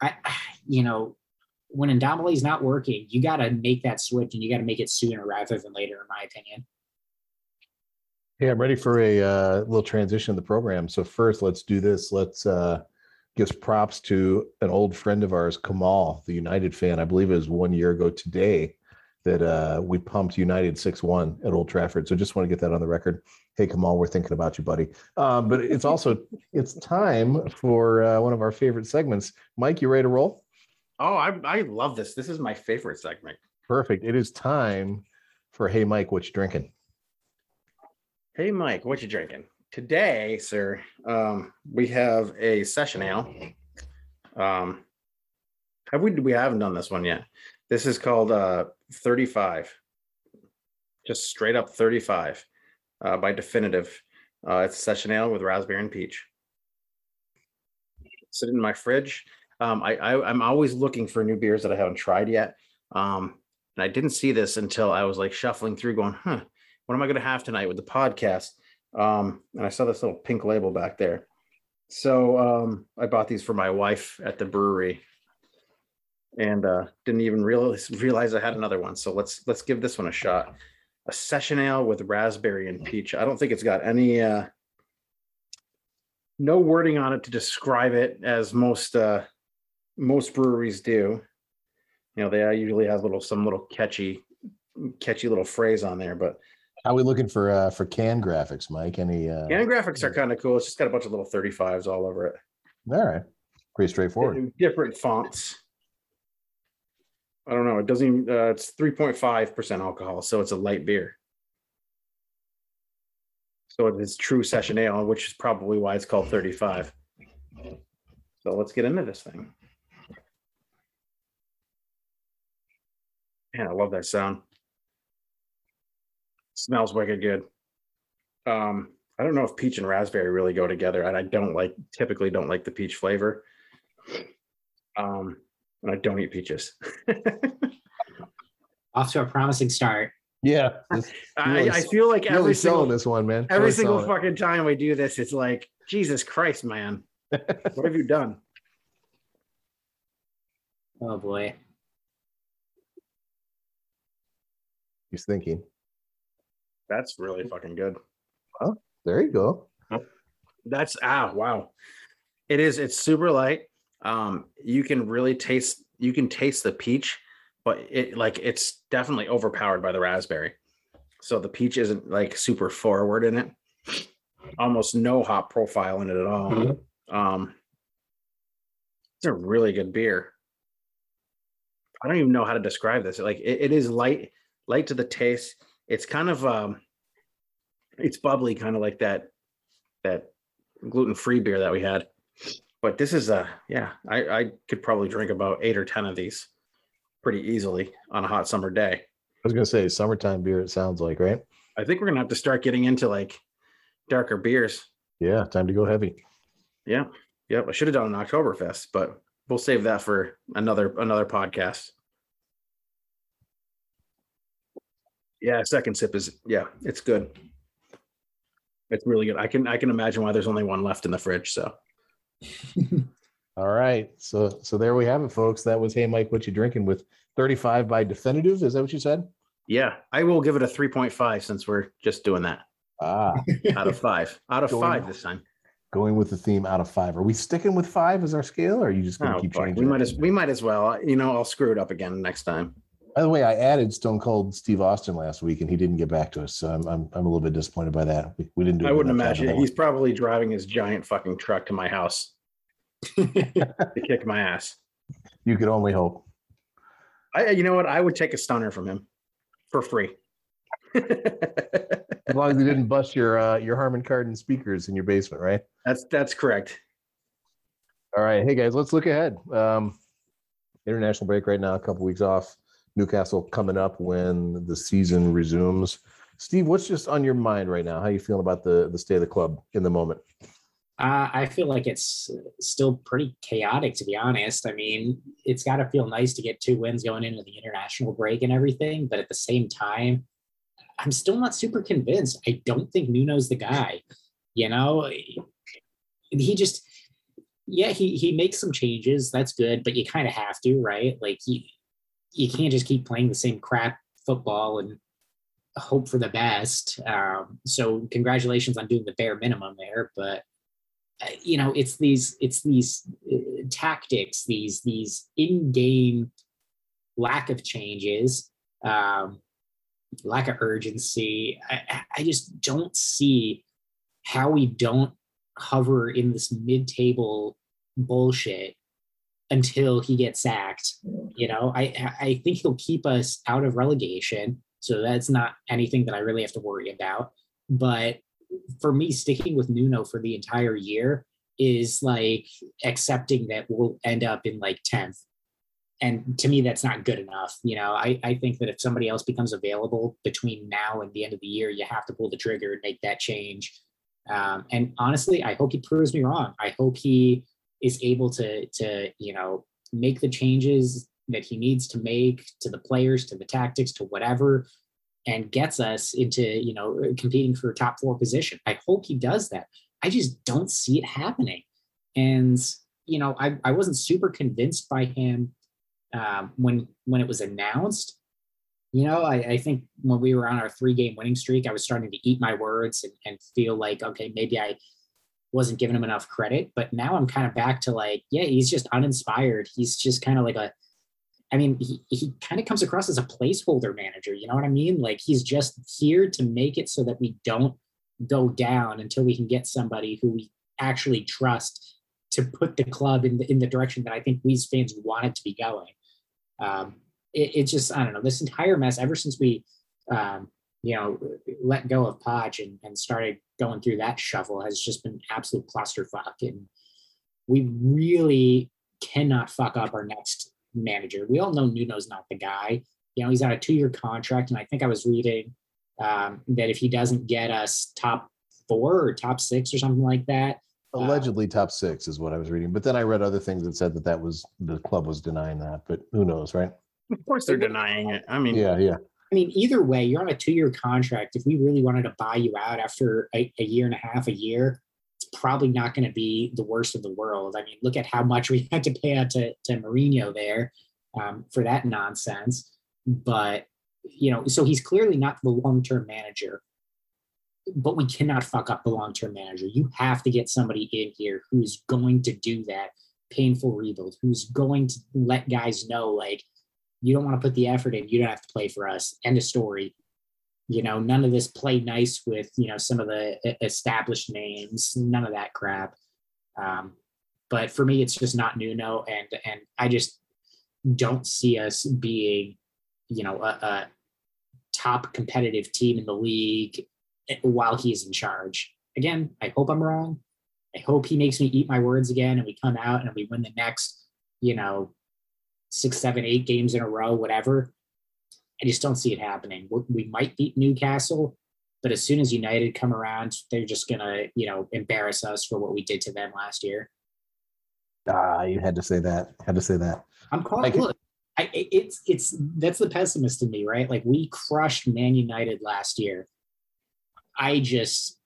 I, you know, when Ndombele is not working, you got to make that switch and you got to make it sooner rather than later, in my opinion. Yeah, I'm ready for a uh, little transition in the program. So first, let's do this. Let's uh, give props to an old friend of ours, Kamal, the United fan. I believe it was one year ago today that uh, we pumped United 6-1 at Old Trafford. So just want to get that on the record. Hey, Kamal, we're thinking about you, buddy. Um, but it's also it's time for uh, one of our favorite segments. Mike, you ready to roll? Oh, I, I love this. This is my favorite segment. Perfect. It is time for Hey, Mike, what you drinking? Hey, Mike, what you drinking? Today, sir, um, we have a session ale. Um, have we? We haven't done this one yet. This is called uh, 35. Just straight up 35 uh, by Definitive. Uh, it's a session ale with raspberry and peach. Sit in my fridge. Um, I, I am always looking for new beers that I haven't tried yet. Um, and I didn't see this until I was like shuffling through, going, "Huh, what am I going to have tonight with the podcast?" Um, and I saw this little pink label back there. So um, I bought these for my wife at the brewery, and uh, didn't even realize realize I had another one. So let's let's give this one a shot a session ale with raspberry and peach. I don't think it's got any uh no wording on it to describe it as most uh most breweries do. You know, they usually have little some little catchy catchy little phrase on there, but how are we looking for uh for can graphics, Mike? Any uh can graphics are kind of cool. It's just got a bunch of little 35s all over it. All right. Pretty straightforward. Different fonts. I don't know. It doesn't even, uh, it's 3.5% alcohol. So it's a light beer. So it's true session ale, which is probably why it's called 35. So let's get into this thing. Man, I love that sound. Smells wicked good. Um, I don't know if peach and raspberry really go together, and I don't like typically don't like the peach flavor. Um, and I don't eat peaches. Off to a promising start. Yeah, I, Really I feel like every selling single this one, man. every Really single selling it. fucking time we do this, it's like Jesus Christ, man, what have you done? Oh boy. He's thinking. That's really fucking good. Well, There you go. That's ah wow. It is. It's super light. Um, you can really taste. You can taste the peach, but it like it's definitely overpowered by the raspberry. So the peach isn't like super forward in it. Almost no hop profile in it at all. Mhm. Um, it's a really good beer. I don't even know how to describe this. Like it, it is light, light to the taste. It's kind of um, it's bubbly, kind of like that that gluten-free beer that we had. But this is a yeah, I, I could probably drink about eight or ten of these pretty easily on a hot summer day. I was gonna say summertime beer. It sounds like right. I think we're gonna have to start getting into like darker beers. Yeah, time to go heavy. Yeah. Yep. I should have done an Oktoberfest, but we'll save that for another another podcast. Yeah, second sip is yeah, it's good. It's really good. I can I can imagine why there's only one left in the fridge. So All right, so so there we have it, folks. That was hey Mike, what you drinking with 35 by definitive? Is that what you said? yeah, I will give it a 3.5 since we're just doing that. Ah, Out of five. Out of Going- five this time. going with the theme out of five. Are we sticking with five as our scale, or are you just gonna Oh, keep fuck. changing? we might as we might as well. You know, I'll screw it up again next time. By the way, I added Stone Cold Steve Austin last week, and he didn't get back to us. So I'm I'm, I'm a little bit disappointed by that. We, we didn't do. I wouldn't imagine it. He's probably driving his giant fucking truck to my house to kick my ass. You could only hope. I, you know what? I would take a stunner from him for free. As long as he didn't bust your uh, your Harman Kardon speakers in your basement, right? that's that's correct. All right, hey guys, let's look ahead. Um, international break right now, a couple weeks off. Newcastle coming up when the season resumes. Steve, what's just on your mind right now? How you feeling about the the state of the club in the moment? Uh, I feel like it's still pretty chaotic, to be honest. I mean, it's got to feel nice to get two wins going into the international break and everything, but at the same time, I'm still not super convinced. I don't think Nuno's the guy. You know, he just, yeah, he he makes some changes. That's good, but you kind of have to, right? Like you, you can't just keep playing the same crap football and hope for the best. Um, so congratulations on doing the bare minimum there, but uh, you know it's these it's these uh, tactics these these in-game lack of changes um lack of urgency I, I- I just don't see how we don't hover in this mid-table bullshit until he gets sacked you know i i think he'll keep us out of relegation so that's not anything that i really have to worry about but for me, sticking with Nuno for the entire year is like accepting that we'll end up in like 10th. And to me, that's not good enough. You know, I, I think that if somebody else becomes available between now and the end of the year, you have to pull the trigger and make that change. Um, and honestly, I hope he proves me wrong. I hope he is able to, to, you know, make the changes that he needs to make to the players, to the tactics, to whatever, and gets us into you know competing for a top four position. I hope he does that. I just don't see it happening, and you know I, I wasn't super convinced by him um, when when it was announced. You know, I, I think when we were on our three game winning streak, I was starting to eat my words and, and feel like okay, maybe I wasn't giving him enough credit. But now I'm kind of back to like, yeah, he's just uninspired. He's just kind of like a I mean, he, he kind of comes across as a placeholder manager. You know what I mean? Like he's just here to make it so that we don't go down until we can get somebody who we actually trust to put the club in the in the direction that I think we fans want it to be going. Um, it, it just I don't know this entire mess ever since we um, you know, let go of Poch and, and started going through that shuffle has just been absolute clusterfuck. And we really cannot fuck up our next manager. We all know Nuno's not the guy. You know, he's on a two-year contract, and I think I was reading um, that if he doesn't get us top four or top six or something like that, uh, allegedly uh, top six is what I was reading. But then I read other things that said that that was the club was denying that. But who knows, right? Of course, they're denying it. I mean, yeah, yeah. I mean, either way, you're on a two-year contract. If we really wanted to buy you out after a, a year and a half, a year, it's probably not going to be the worst of the world. I mean, look at how much we had to pay out to, to Mourinho there um, for that nonsense. But, you know, so he's clearly not the long-term manager, but we cannot fuck up the long-term manager. You have to get somebody in here who's going to do that painful rebuild, who's going to let guys know, like, you don't want to put the effort in, you don't have to play for us. End of story. You know, none of this play nice with, you know, some of the established names, none of that crap. Um, but for me, it's just not Nuno. And, and I just don't see us being, you know, a, a top competitive team in the league while he's in charge. Again, I hope I'm wrong. I hope he makes me eat my words again and we come out and we win the next, you know, six, seven, eight games in a row, whatever. I just don't see it happening. We might beat Newcastle, but as soon as United come around, they're just gonna, you know, embarrass us for what we did to them last year. Ah, you had to say that. Had to say that. I'm calling. Look, I, it's it's that's the pessimist in me, right? Like we crushed Man United last year. I just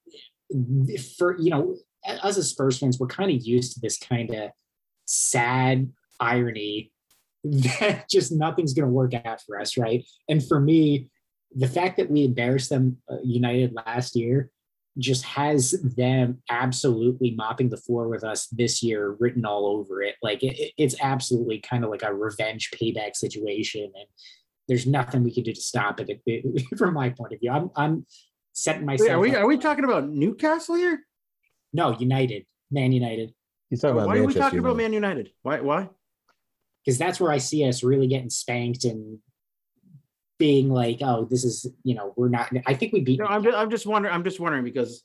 for you know, us as Spurs fans, we're kind of used to this kind of sad irony that just nothing's going to work out for us, right? And for me, the fact that we embarrassed them uh, United last year just has them absolutely mopping the floor with us this year written all over it. Like it, it's absolutely kind of like a revenge payback situation, and there's nothing we can do to stop it, it from my point of view. I'm I'm setting myself. Wait, are we are we talking about Newcastle here? No, United, Man United. He's talking about. Why Manchester are we talking United. about Man United? Why? Why? Because that's where I see us really getting spanked and being like, oh, this is you know we're not. I think we beat. No, I'm just, I'm just wondering. I'm just wondering because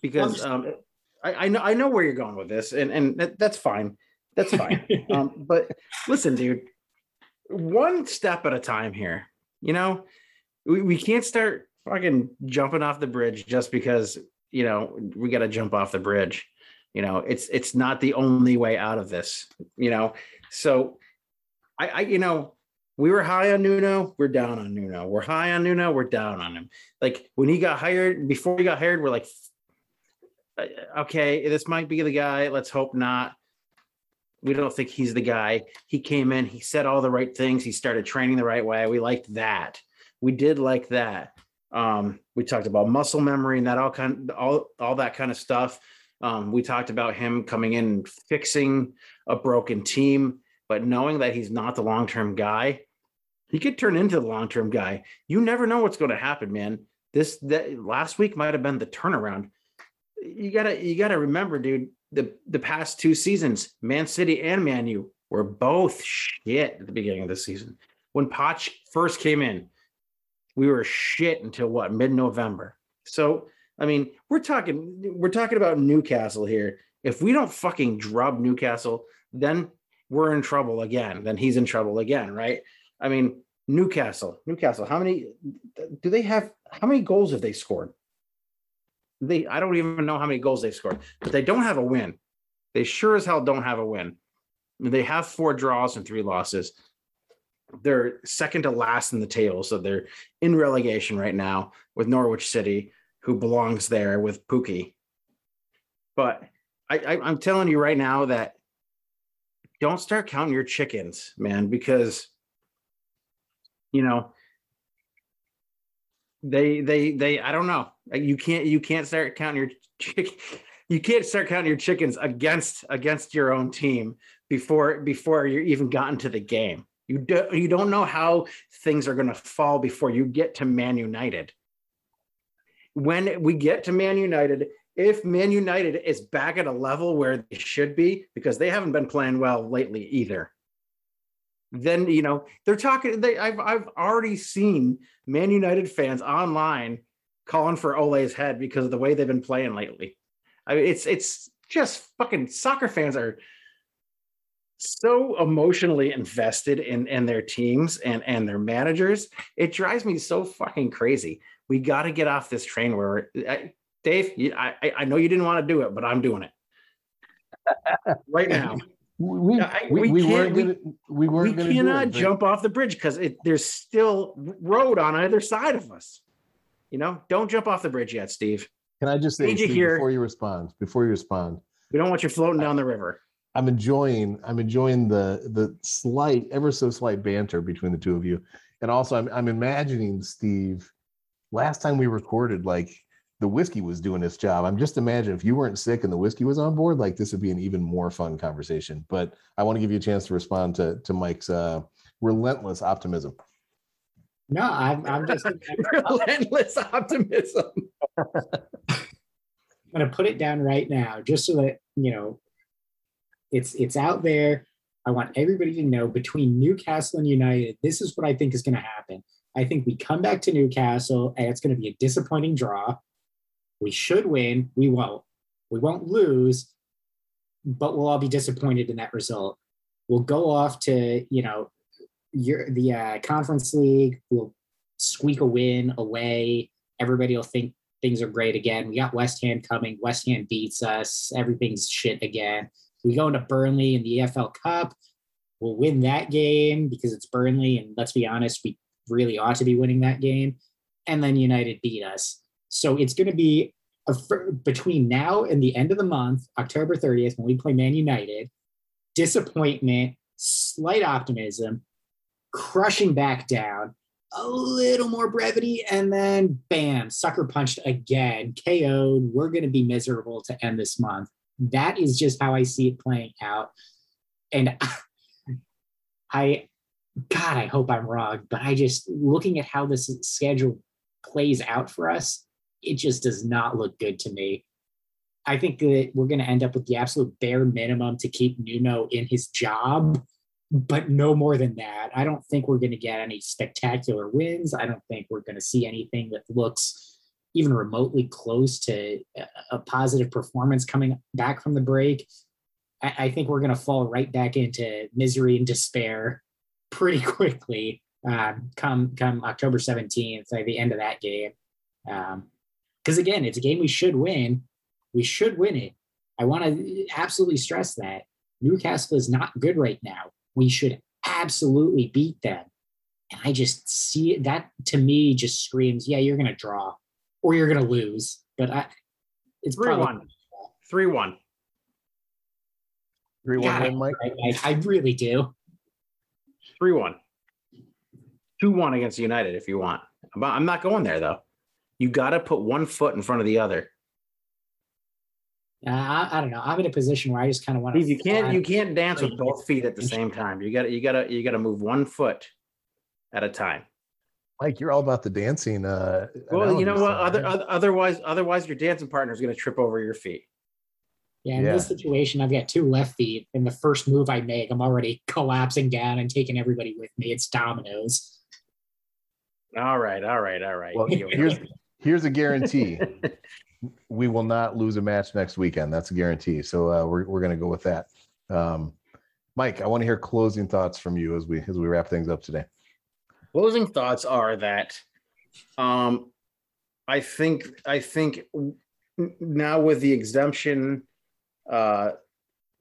because just, um, I, I know I know where you're going with this, and and that, that's fine. That's fine. um, but listen, dude, one step at a time here. You know, we, we can't start fucking jumping off the bridge just because you know we got to jump off the bridge. You know, it's it's not the only way out of this. You know, so I, I you know, we were high on Nuno, we're down on Nuno. We're high on Nuno, we're down on him. Like when he got hired, before he got hired, we're like, uh, okay, this might be the guy. Let's hope not. We don't think he's the guy. He came in, he said all the right things, he started training the right way. We liked that. We did like that. Um, we talked about muscle memory and that all kind all all that kind of stuff. Um, we talked about him coming in and fixing a broken team but knowing that he's not the long term guy, he could turn into the long term guy. You never know what's going to happen, man. This that last week might have been the turnaround. You gotta you gotta remember, dude. The the past two seasons, Man City and Man U were both shit at the beginning of the season. When Poch first came in, we were shit until what mid November. So I mean, we're talking we're talking about Newcastle here. If we don't fucking drub Newcastle, then we're in trouble again, then he's in trouble again, right? I mean, Newcastle, Newcastle, how many do they have? How many goals have they scored? They, I don't even know how many goals they've scored, but they don't have a win. They sure as hell don't have a win. They have four draws and three losses. They're second to last in the table, so they're in relegation right now with Norwich City, who belongs there with Pukki. But I, I, I'm telling you right now that don't start counting your chickens, man, because you know they they they I don't know. You can't you can't start counting your you can't start counting your chickens against against your own team before before you're even gotten to the game. You do, you don't know how things are going to fall before you get to Man United. When we get to Man United, if Man United is back at a level where they should be, because they haven't been playing well lately either. then you know they're talking. They I've I've already seen Man United fans online calling for Ole's head because of the way they've been playing lately. I mean, it's it's just fucking soccer fans are so emotionally invested in in their teams and and their managers. It drives me so fucking crazy. We got to get off this train where I, Dave, you, I I know you didn't want to do it, but I'm doing it right now. We, I- we, we we weren't we- gonna we We weren't gonna cannot it, jump off the bridge because there's still road on either side of us. You know, don't jump off the bridge yet, Steve. Can I just say Need you Steve, here. before you respond? Before you respond, We don't want you floating down the river. I'm enjoying I'm enjoying the the slight, ever so slight banter between the two of you, and also I'm I'm imagining Steve. Last time we recorded, like the whiskey was doing its job. I'm just imagine if you weren't sick and the whiskey was on board, like this would be an even more fun conversation. But I want to give you a chance to respond to to Mike's uh, relentless optimism. No, I'm, I'm just Relentless optimism. I'm going to put it down right now, just so that you know, it's it's out there. I want everybody to know between Newcastle and United, this is what I think is going to happen. I think we come back to Newcastle, and it's going to be a disappointing draw. We should win. We won't. We won't lose, but we'll all be disappointed in that result. We'll go off to you know, your the uh, conference league. We'll squeak a win away. Everybody will think things are great again. We got West Ham coming. West Ham beats us. Everything's shit again. We go into Burnley in the EFL Cup. We'll win that game because it's Burnley, and let's be honest, we really ought to be winning that game. And then United beat us. So it's going to be a, between now and the end of the month, October 30th, when we play Man United, disappointment, slight optimism, crushing back down, a little more brevity, and then bam, sucker punched again, KO'd. We're going to be miserable to end this month. That is just how I see it playing out. And I, God, I hope I'm wrong, but I just, looking at how this schedule plays out for us, it just does not look good to me. I think that we're going to end up with the absolute bare minimum to keep Nuno in his job but no more than that. I don't think we're going to get any spectacular wins. I don't think we're going to see anything that looks even remotely close to a- positive performance coming back from the break. I, I think we're going to fall right back into misery and despair pretty quickly um, come come October 17th, like the end of that game. Because again, it's a game we should win. We should win it. I want to absolutely stress that Newcastle is not good right now we should absolutely beat them. And I just see it, that to me just screams, yeah, you're going to draw or you're going to lose. But I, it's 3 probably 1. 3 1. Three one win, Mike. I, I, I really do. 3 1. 2 1 against United if you want. But I'm not going there though. You got to put one foot in front of the other. Uh, I, I don't know. I'm in a position where I just kind of want to. you can't you can't dance with both feet at the same time. You got to you got to you got to move one foot at a time. Mike, you're all about the dancing. Uh, Well, you know what? Other, other otherwise otherwise your dancing partner is going to trip over your feet. Yeah, in Yeah. this situation, I've got two left feet, and the first move I make, I'm already collapsing down and taking everybody with me. It's dominoes. All right, all right, all right. Well, here's go. here's a guarantee. we will not lose a match next weekend. That's a guarantee. So uh, we're we're gonna go with that. Um, Mike, I want to hear closing thoughts from you as we as we wrap things up today. closing thoughts are that um i think i think now with the exemption uh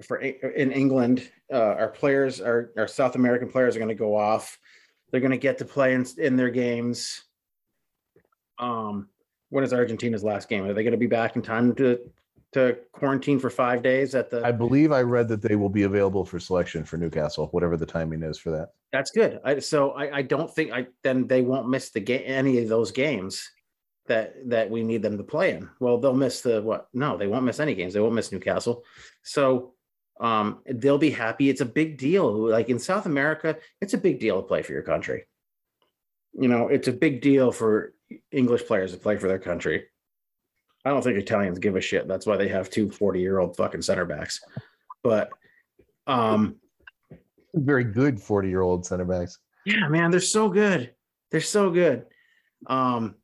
for in england uh our players our, our south american players are going to go off they're going to get to play in, in their games um when is argentina's last game are they going to be back in time to to quarantine for five days at the I believe I read that they will be available for selection for Newcastle, whatever the timing is for that. That's good. I, so I, I don't think I then they won't miss the game any of those games that that we need them to play in. Well, they'll miss the what? No, they won't miss any games. They won't miss Newcastle. So um they'll be happy. It's a big deal. Like in South America, it's a big deal to play for your country. You know, it's a big deal for English players to play for their country. I don't think Italians give a shit. That's why they have two 40 year old fucking center backs. But um very good 40 year old center backs. Yeah, man, they're so good. They're so good. Um,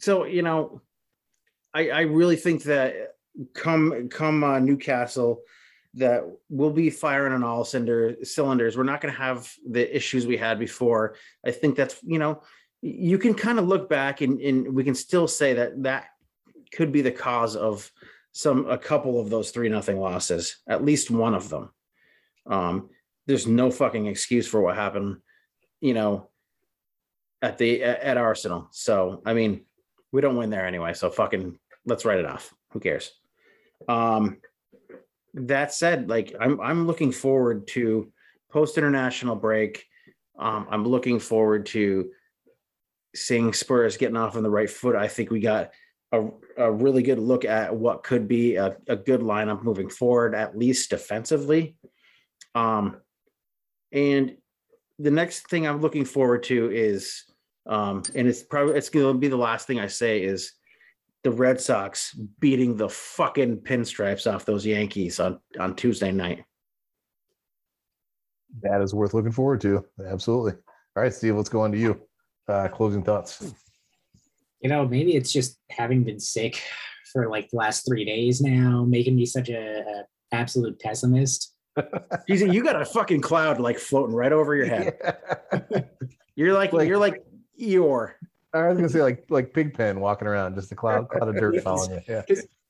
so you know, I I really think that come come uh, Newcastle, that we'll be firing on all cylinder cylinders. We're not going to have the issues we had before. I think that's you know, you can kind of look back and and we can still say that that could be the cause of some a couple of those three nothing losses, at least one of them. Um, there's no fucking excuse for what happened, you know, at the at Arsenal. So I mean, we don't win there anyway. So fucking let's write it off. Who cares? Um, that said, like I'm I'm looking forward to post international break. Um, I'm looking forward to seeing Spurs getting off on the right foot. I think we got a, a really good look at what could be a, a good lineup moving forward, at least defensively. Um, and the next thing I'm looking forward to is, um, and it's probably it's going to be the last thing I say is the Red Sox beating the fucking pinstripes off those Yankees on on Tuesday night. That is worth looking forward to. Absolutely. All right, Steve, let's go on to you. Uh, closing thoughts. You know, maybe it's just having been sick for like the last three days now, making me such a, a absolute pessimist. you you got a fucking cloud like floating right over your head. Yeah. You're like, like you're like Eeyore. I was gonna say like like Pigpen walking around, just a cloud cloud of dirt following you. Yeah.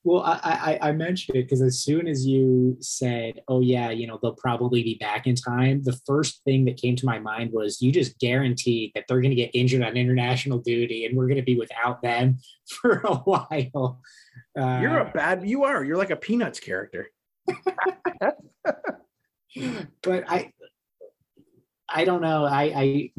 Well, I, I, I mentioned it because as soon as you said, "Oh yeah, you know they'll probably be back in time," the first thing that came to my mind was you just guaranteed that they're going to get injured on international duty, and we're going to be without them for a while. Uh, You're a bad. You are. You're like a Peanuts character. but I, I don't know. I, I,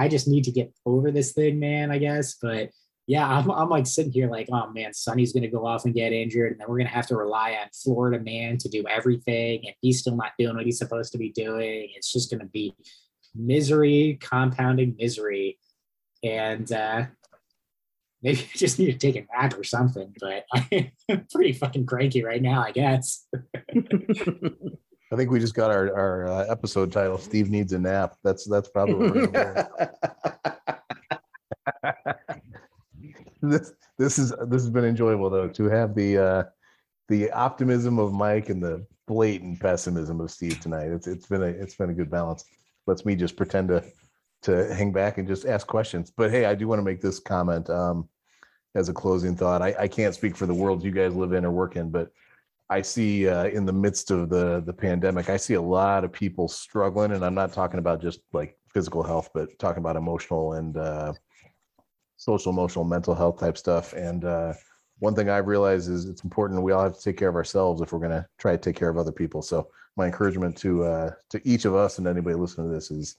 I just need to get over this thing, man. I guess, but yeah, I'm, I'm like sitting here like, oh man, Sonny's going to go off and get injured, and then we're going to have to rely on Florida man to do everything, and he's still not doing what he's supposed to be doing. It's just going to be misery, compounding misery, and uh, maybe I just need to take a nap or something. But I'm pretty fucking cranky right now, I guess. I think we just got our our uh, episode title. Steve needs a nap. That's that's probably. This this is this has been enjoyable though to have the uh the optimism of Mike and the blatant pessimism of Steve tonight. It's it's been a it's been a good balance. Lets me just pretend to to hang back and just ask questions. But hey, I do want to make this comment um, as a closing thought. I, I can't speak for the world you guys live in or work in, but I see uh, in the midst of the the pandemic, I see a lot of people struggling, and I'm not talking about just like physical health, but talking about emotional and uh, social, emotional, mental health type stuff. And uh, one thing I've realized is it's important we all have to take care of ourselves if we're going to try to take care of other people. So my encouragement to uh, to each of us and anybody listening to this is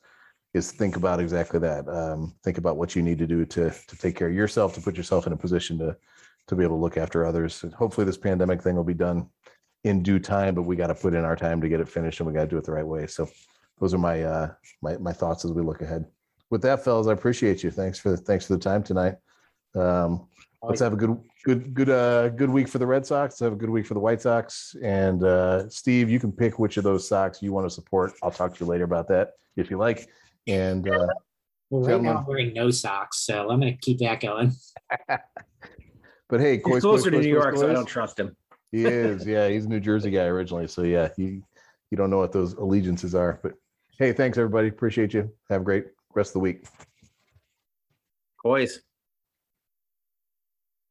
is think about exactly that. Um, think about what you need to do to to take care of yourself, to put yourself in a position to to be able to look after others. And hopefully, this pandemic thing will be done in due time, but we got to put in our time to get it finished, and we got to do it the right way. So those are my uh, my my thoughts as we look ahead with that, fellas, I appreciate you. Thanks for thanks for the time tonight. Um, let's have a good good good uh good week for the Red Sox. Let's have a good week for the White Sox. And uh, Steve, you can pick which of those socks you want to support. I'll talk to you later about that if you like. And uh, well, right now I'm wearing no socks, so I'm going to keep that going. but hey, he's closer to New York, so I don't trust him. he is, yeah. He's a New Jersey guy originally, so yeah, you you don't know what those allegiances are. But hey, thanks everybody. Appreciate you. Have a great rest of the week. Boys.